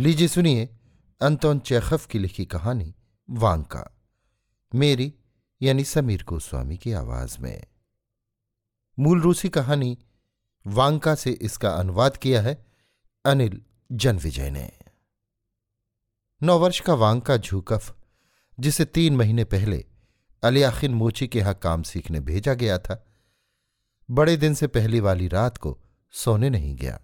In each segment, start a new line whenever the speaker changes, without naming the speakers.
लीजिए सुनिए, अंतोन चेखफ की लिखी कहानी, वांका। मेरी, यानी समीर गोस्वामी की आवाज़ में। मूल रूसी कहानी, वांका से इसका अनुवाद किया है, अनिल जनविजय ने। नौ वर्ष का वांका झूकफ, जिसे तीन महीने पहले अलियाखिन मोची के यहाँ काम सीखने भेजा गया था, बड़े दिन से पहली वाली रात को सोने नहीं गया।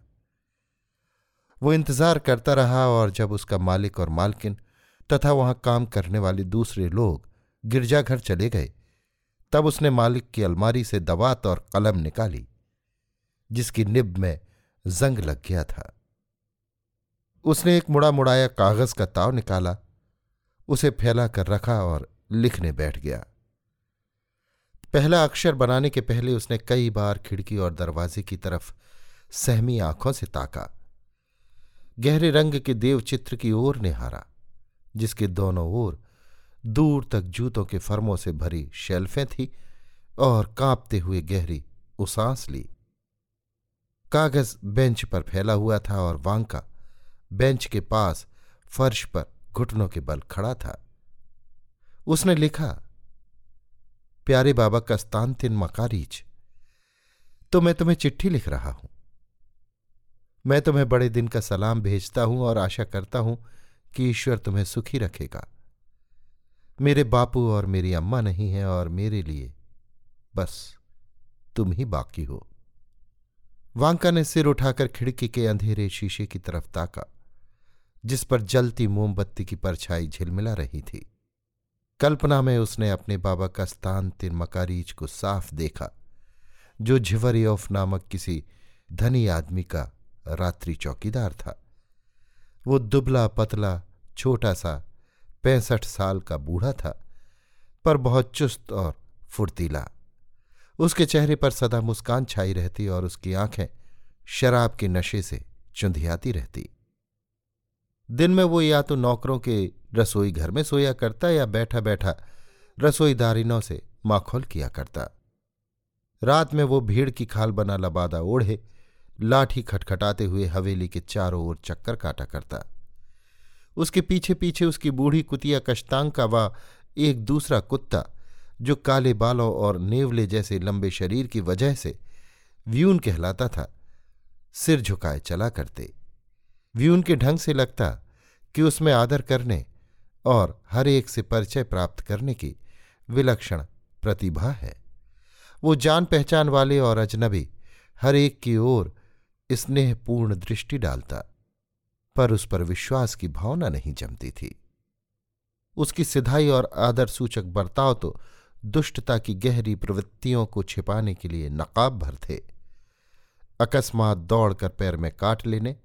वो इंतज़ार करता रहा और जब उसका मालिक और मालकिन तथा वहाँ काम करने वाले दूसरे लोग गिरजाघर चले गए, तब उसने मालिक की अलमारी से दवात और कलम निकाली, जिसकी निब में जंग लग गया था। उसने एक मुड़ा मुड़ाया कागज़ का ताव निकाला, उसे फैला कर रखा और लिखने बैठ गया। पहला अक्षर बनाने के पहले उसने कई बार खिड़की और दरवाजे की तरफ़ सहमी आँखों से ताका। गहरे रंग के देवचित्र की ओर निहारा, जिसके दोनों ओर दूर तक जूतों के फर्मों से भरी शेल्फें थी और कांपते हुए गहरी उसांस ली। कागज़ बेंच पर फैला हुआ था और वांका बेंच के पास फर्श पर घुटनों के बल खड़ा था। उसने लिखा, प्यारे बाबा का कस्तानतिन मकारीच तो मैं तुम्हें चिट्ठी लिख रहा हूँ। मैं तुम्हें बड़े दिन का सलाम भेजता हूँ और आशा करता हूँ कि ईश्वर तुम्हें सुखी रखेगा। मेरे बापू और मेरी अम्मा नहीं है और मेरे लिए बस तुम ही बाकी हो। वांका ने सिर उठाकर खिड़की के अंधेरे शीशे की तरफ़ ताका, जिस पर जलती मोमबत्ती की परछाई झिलमिला रही थी। कल्पना में उसने अपने बाबा का स्थान तिर मकारीज को साफ़ देखा, जो झिवरियोफ नामक किसी धनी आदमी का रात्रि चौकीदार था। वो दुबला पतला, छोटा सा, पैंसठ साल का बूढ़ा था, पर बहुत चुस्त और फुर्तीला। उसके चेहरे पर सदा मुस्कान छाई रहती और उसकी आँखें शराब के नशे से चुंधियाती रहती। दिन में वो या तो नौकरों के रसोई घर में सोया करता या बैठा बैठा रसोईदारिनों से माखोल किया करता। रात में वो भीड़ की खाल बना लबादा ओढ़े लाठी खटखटाते हुए हवेली के चारों ओर चक्कर काटा करता। उसके पीछे पीछे उसकी बूढ़ी कुतिया कश्तांग का व एक दूसरा कुत्ता, जो काले बालों और नेवले जैसे लंबे शरीर की वजह से व्यून कहलाता था, सिर झुकाए चला करते। व्यून के ढंग से लगता कि उसमें आदर करने और हर एक से परिचय प्राप्त करने की विलक्षण प्रतिभा है। वो जान पहचान वाले और अजनबी हर एक की ओर स्नेहपूर्ण दृष्टि डालता, पर उस पर विश्वास की भावना नहीं जमती थी। उसकी सिधाई और आदर सूचक बर्ताव तो दुष्टता की गहरी प्रवृत्तियों को छिपाने के लिए नकाब भर थे। अकस्मात दौड़कर पैर में काट लेने,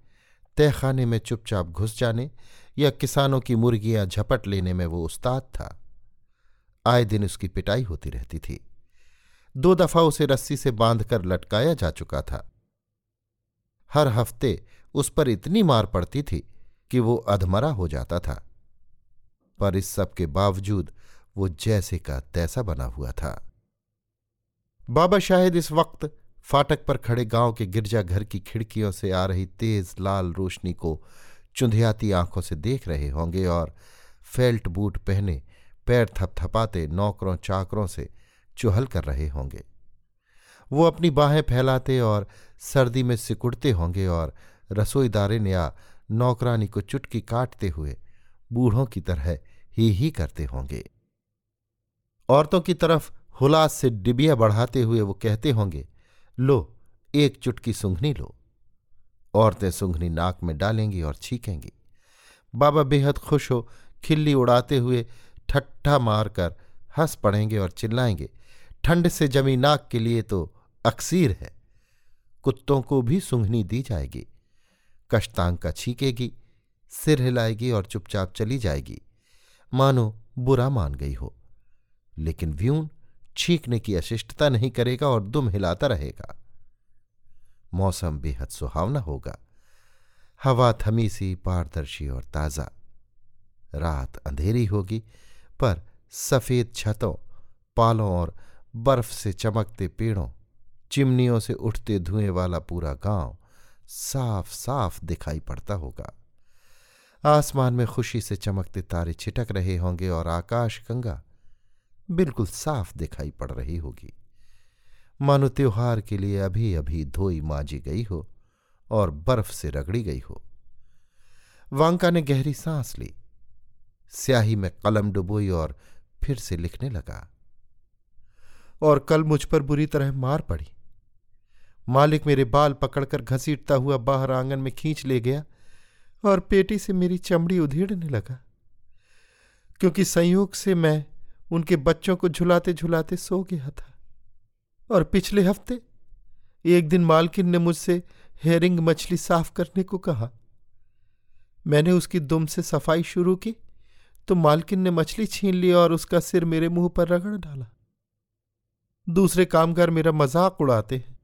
तहखाने में चुपचाप घुस जाने, या किसानों की मुर्गियाँ झपट लेने में वो उस्ताद था। आए दिन उसकी पिटाई होती रहती थी। दो दफ़ा उसे रस्सी से बांधकर लटकाया जा चुका था। हर हफ़्ते उस पर इतनी मार पड़ती थी कि वो अधमरा हो जाता था। पर इस सब के बावजूद वो जैसे का तैसा बना हुआ था। बाबा शाहिद इस वक्त फाटक पर खड़े गाँव के गिरजाघर की खिड़कियों से आ रही तेज लाल रोशनी को चुंधियाती आँखों से देख रहे होंगे और फेल्ट बूट पहने पैर थपथपाते नौकरों चाकरों से चुहल कर रहे होंगे। वो अपनी बाहें फैलाते और सर्दी में सिकुड़ते होंगे और रसोईदारे या नौकरानी को चुटकी काटते हुए बूढ़ों की तरह ही ही करते होंगे। औरतों की तरफ़ हुलास से डिबिया बढ़ाते हुए वो कहते होंगे, लो, एक चुटकी सुंघनी लो। औरतें सुंघनी नाक में डालेंगी और छीकेंगी। बाबा बेहद खुश हो खिल्ली उड़ाते हुए ठट्ठा मारकर हंस पड़ेंगे और चिल्लाएँगे, ठंड से जमी नाक के लिए तो अक्सीर है। कुत्तों को भी सूंघनी दी जाएगी। कश्तांका छीकेगी, सिर हिलाएगी और चुपचाप चली जाएगी। मानो बुरा मान गई हो। लेकिन व्यून छींकने की अशिष्टता नहीं करेगा और दुम हिलाता रहेगा। मौसम बेहद सुहावना होगा। हवा थमी सी पारदर्शी और ताज़ा। रात अंधेरी होगी, पर सफ़ेद छतों, पालों और बर्फ़ से चमकते पेड़ों चिमनियों से उठते धुएँ वाला पूरा गाँव साफ़ साफ़ दिखाई पड़ता होगा। आसमान में खुशी से चमकते तारे छिटक रहे होंगे और आकाश गंगा बिल्कुल साफ़ दिखाई पड़ रही होगी। मानो त्योहार के लिए अभी अभी धोई माजी गई हो और बर्फ़ से रगड़ी गई हो। वांका ने गहरी सांस ली। स्याही में कलम डुबोई और फिर से लिखने लगा। और कल मुझ पर बुरी तरह मार पड़ी। मालिक मेरे बाल पकड़कर घसीटता हुआ बाहर आँगन में खींच ले गया और पेटी से मेरी चमड़ी उधेड़ने लगा। क्योंकि संयोग से मैं उनके बच्चों को झुलाते झुलाते सो गया था। और पिछले हफ़्ते एक दिन मालकिन ने मुझसे हेरिंग मछली साफ़ करने को कहा। मैंने उसकी दुम से सफ़ाई शुरू की तो मालकिन ने मछली छीन ली और उसका सिर मेरे मुँह पर रगड़ डाला। दूसरे कामगार मेरा मज़ाक उड़ाते हैं।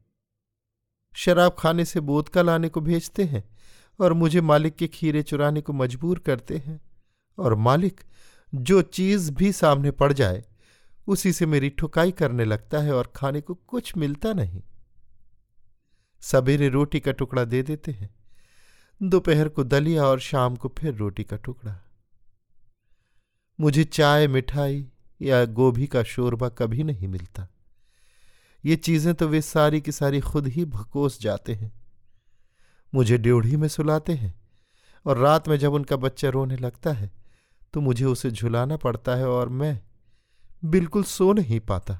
शराब खाने से बोतका लाने को भेजते हैं और मुझे मालिक के खीरे चुराने को मजबूर करते हैं। और मालिक, जो चीज़ भी सामने पड़ जाए, उसी से मेरी ठुकाई करने लगता है और खाने को कुछ मिलता नहीं। सवेरे रोटी का टुकड़ा दे देते हैं। दोपहर को दलिया और शाम को फिर रोटी का टुकड़ा। मुझे चाय, मिठाई या गोभी का शोरबा कभी नहीं मिलता। ये चीज़ें तो वे सारी की सारी खुद ही भकोस जाते हैं। मुझे ड्योढ़ी में सुलाते हैं और रात में जब उनका बच्चा रोने लगता है तो मुझे उसे झुलाना पड़ता है और मैं बिल्कुल सो नहीं पाता।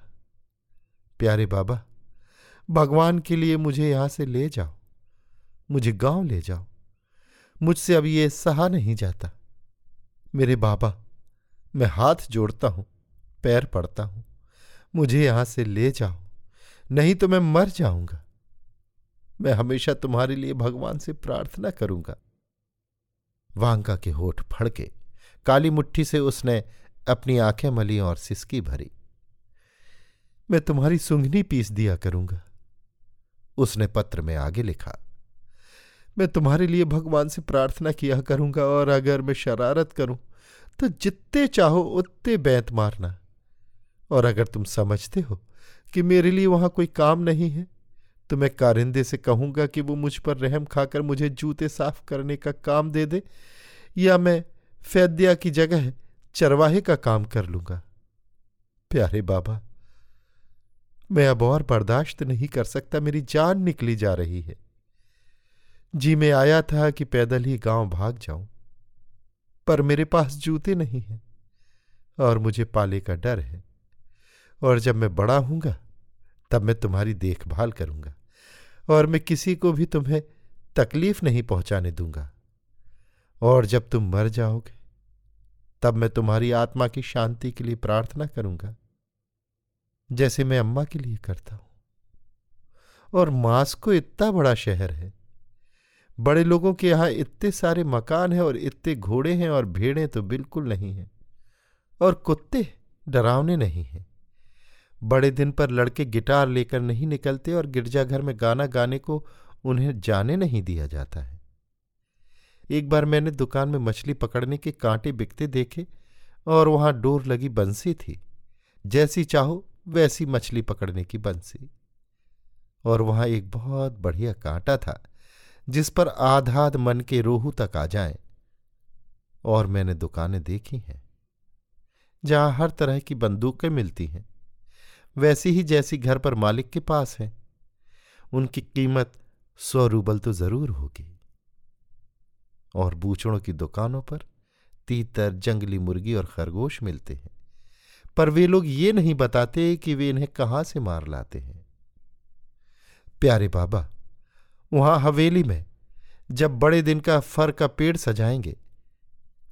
प्यारे बाबा, भगवान के लिए मुझे यहाँ से ले जाओ, मुझे गाँव ले जाओ, मुझसे अब ये सहा नहीं जाता। मेरे बाबा, मैं हाथ जोड़ता हूँ, पैर पड़ता हूँ, मुझे यहाँ से ले जाओ। नहीं तो मैं मर जाऊँगा। मैं हमेशा तुम्हारे लिए भगवान से प्रार्थना करूँगा। वांका के होठ फड़के काली मुट्ठी से उसने अपनी आँखें मली और सिसकी भरी। मैं तुम्हारी सुंघनी पीस दिया करूँगा। उसने पत्र में आगे लिखा, मैं तुम्हारे लिए भगवान से प्रार्थना किया करूँगा और अगर मैं शरारत करूँ तो जितने चाहो उतने बैंत मारना। और अगर तुम समझते हो कि मेरे लिए वहाँ कोई काम नहीं है तो मैं कारिंदे से कहूँगा कि वो मुझ पर रहम खाकर मुझे जूते साफ़ करने का काम दे दे, या मैं फैद्या की जगह चरवाहे का काम कर लूँगा। प्यारे बाबा, मैं अब और बर्दाश्त नहीं कर सकता, मेरी जान निकली जा रही है। जी, मैं आया था कि पैदल ही गाँव भाग जाऊँ, पर मेरे पास जूते नहीं हैं, और मुझे पाले का डर है। और जब मैं बड़ा हूँगा तब मैं तुम्हारी देखभाल करूँगा और मैं किसी को भी तुम्हें तकलीफ़ नहीं पहुँचाने दूँगा। और जब तुम मर जाओगे, तब मैं तुम्हारी आत्मा की शांति के लिए प्रार्थना करूँगा, जैसे मैं अम्मा के लिए करता हूँ। और मास्को इतना बड़ा शहर है, बड़े लोगों के यहाँ इतने सारे मकान हैं और इतने घोड़े हैं और भेड़ें तो बिल्कुल नहीं हैं, और कुत्ते डरावने नहीं हैं। बड़े दिन पर लड़के गिटार लेकर नहीं निकलते और गिरजाघर में गाना गाने को उन्हें जाने नहीं दिया जाता है। एक बार मैंने दुकान में मछली पकड़ने के कांटे बिकते देखे और वहाँ डोर लगी बंसी थी। जैसी चाहो, वैसी मछली पकड़ने की बंसी। और वहाँ एक बहुत बढ़िया कांटा था, जिस पर आधाध मन के रोहू तक आ जाए, और मैंने दुकानें देखी हैं, जहाँ हर तरह की बंदूकें मिलती हैं। वैसी ही जैसी घर पर मालिक के पास है। उनकी कीमत सौ रूबल तो ज़रूर होगी। और बूचड़ों की दुकानों पर तीतर, जंगली मुर्गी और खरगोश मिलते हैं। पर वे लोग ये नहीं बताते कि वे इन्हें कहाँ से मार लाते हैं। प्यारे बाबा, वहाँ हवेली में जब बड़े दिन का फर का पेड़ सजाएँगे,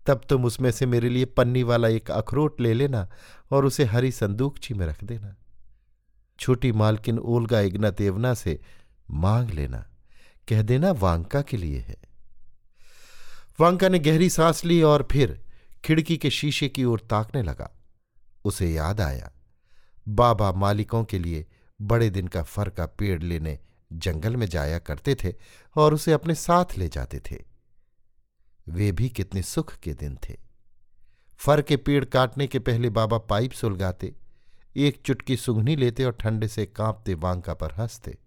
तब तुम उसमें से मेरे लिए पन्नी वाला एक अखरोट ले लेना और उसे हरी संदूकची में रख देना। छोटी मालकिन ओलगा इग्नतेवना से मांग लेना। कह देना वांका के लिए है। वांका ने गहरी सांस ली और फिर खिड़की के शीशे की ओर ताकने लगा। उसे याद आया, बाबा मालिकों के लिए बड़े दिन का फर का पेड़ लेने जंगल में जाया करते थे और उसे अपने साथ ले जाते थे। वे भी कितने सुख के दिन थे। फर के पेड़ काटने के पहले बाबा पाइप सुलगाते एक चुटकी सुघनी लेते और ठंडे से कांपते वांका पर हँसते।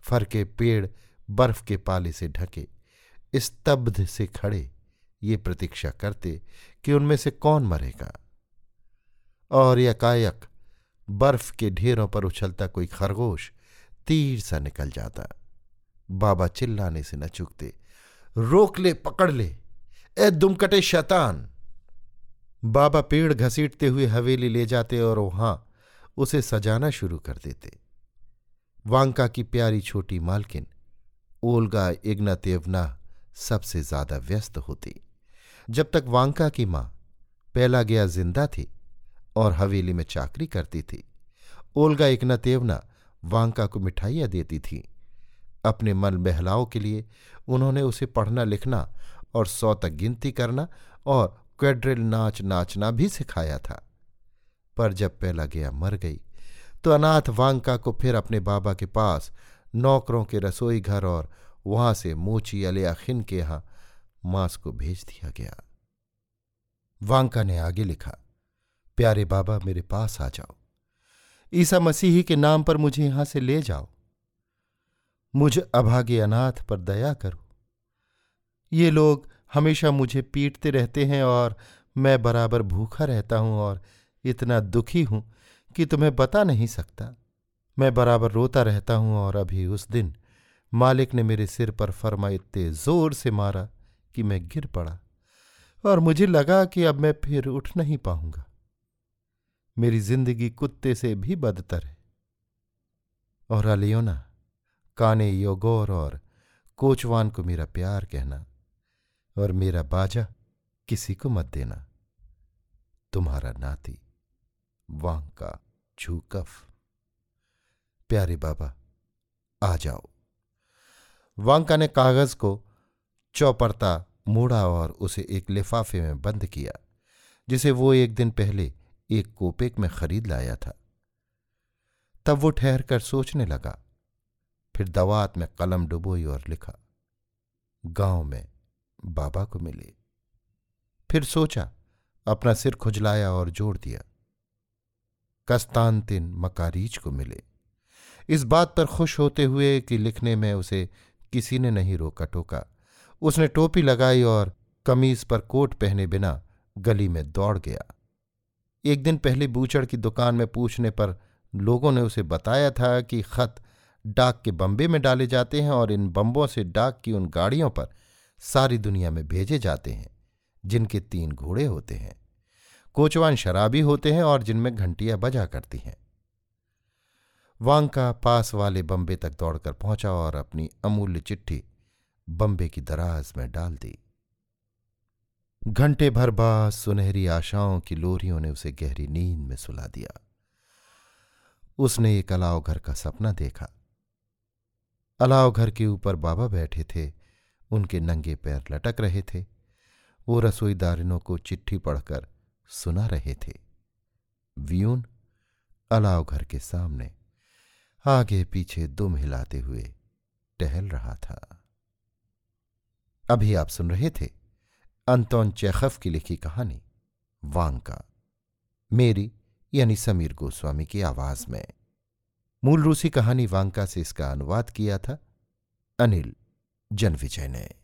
फर के पेड़ बर्फ़ के पाले से ढके, स्तब्ध से खड़े, ये प्रतीक्षा करते कि उनमें से कौन मरेगा। और यकायक, बर्फ़ के ढेरों पर उछलता कोई खरगोश तीर सा निकल जाता। बाबा चिल्लाने से न चुकते, रोक ले, पकड़ ले, ए दुमकटे शैतान। बाबा पेड़ घसीटते हुए हवेली ले जाते और वहाँ उसे सजाना शुरू कर देते। वांका की प्यारी छोटी मालकिन, ओल्गा इग्नातेवना सबसे ज़्यादा व्यस्त होती। जब तक वांका की माँ पहला गया ज़िंदा थी और हवेली में चाकरी करती थी, ओल्गा इग्नातेवना वांका को मिठाइयाँ देती थी। अपने मन बहलाव के लिए उन्होंने उसे पढ़ना लिखना और सौ तक गिनती करना और क्वेड्रिल नाच नाचना भी सिखाया था। पर जब पहला गया, मर गई। तो अनाथ वांका को फिर अपने बाबा के पास नौकरों के रसोई घर और वहाँ से मोची अलियाखिन के यहाँ मांस को भेज दिया गया। वांका ने आगे लिखा, प्यारे बाबा, मेरे पास आ जाओ। ईसा मसीही के नाम पर मुझे यहाँ से ले जाओ। मुझ अभागे अनाथ पर दया करो। ये लोग हमेशा मुझे पीटते रहते हैं और मैं बराबर भूखा रहता हूँ और इतना दुखी हूँ कि तुम्हें बता नहीं सकता। मैं बराबर रोता रहता हूँ और अभी उस दिन मालिक ने मेरे सिर पर फरमा इतने ज़ोर से मारा कि मैं गिर पड़ा और मुझे लगा कि अब मैं फिर उठ नहीं पाऊँगा। मेरी ज़िंदगी कुत्ते से भी बदतर है। और अलियोना, काने योगोर और कोचवान को मेरा प्यार कहना और मेरा बाजा किसी को मत देना। तुम्हारा नाती। वांका झूकफ प्यारे बाबा, आ जाओ। वांका ने कागज़ को चौपड़ता मोड़ा और उसे एक लिफाफे में बंद किया, जिसे वो एक दिन पहले एक कोपेक में खरीद लाया था। तब वो ठहर कर सोचने लगा। फिर दवात में कलम डुबोई और लिखा, गाँव में बाबा को मिले। फिर सोचा, अपना सिर खुजलाया और जोड़ दिया। कस्तानतिन मकारीज को मिले। इस बात पर खुश होते हुए कि लिखने में उसे किसी ने नहीं रोका टोका। उसने टोपी लगाई और कमीज पर कोट पहने बिना गली में दौड़ गया। एक दिन पहले बूचड़ की दुकान में पूछने पर लोगों ने उसे बताया था कि खत डाक के बम्बे में डाले जाते हैं और इन बम्बों से डाक की उन गाड़ियों पर सारी दुनिया में भेजे जाते हैं, जिनके तीन घोड़े होते हैं। कोचवान शराबी होते हैं और जिनमें घंटियाँ बजा करती हैं। वांका पास वाले बम्बे तक दौड़कर पहुँचा और अपनी अमूल्य चिट्ठी बम्बे की दराज में डाल दी। घंटे भर बाद सुनहरी आशाओं की लोरियों ने उसे गहरी नींद में सुला दिया। उसने एक अलाव घर का सपना देखा। अलाव घर के ऊपर बाबा बैठे थे, उनके नंगे पैर लटक रहे थे। वो रसोईदारिनों को चिट्ठी पढ़कर सुना रहे थे। व्यून अलाव घर के सामने, आगे पीछे दुम हिलाते हुए टहल रहा था। अभी आप सुन रहे थे अंतोन चेखफ की लिखी कहानी, वांका। मेरी, यानी समीर गोस्वामी की आवाज़ में। मूल रूसी कहानी वांका से इसका अनुवाद किया था अनिल जनविजय ने।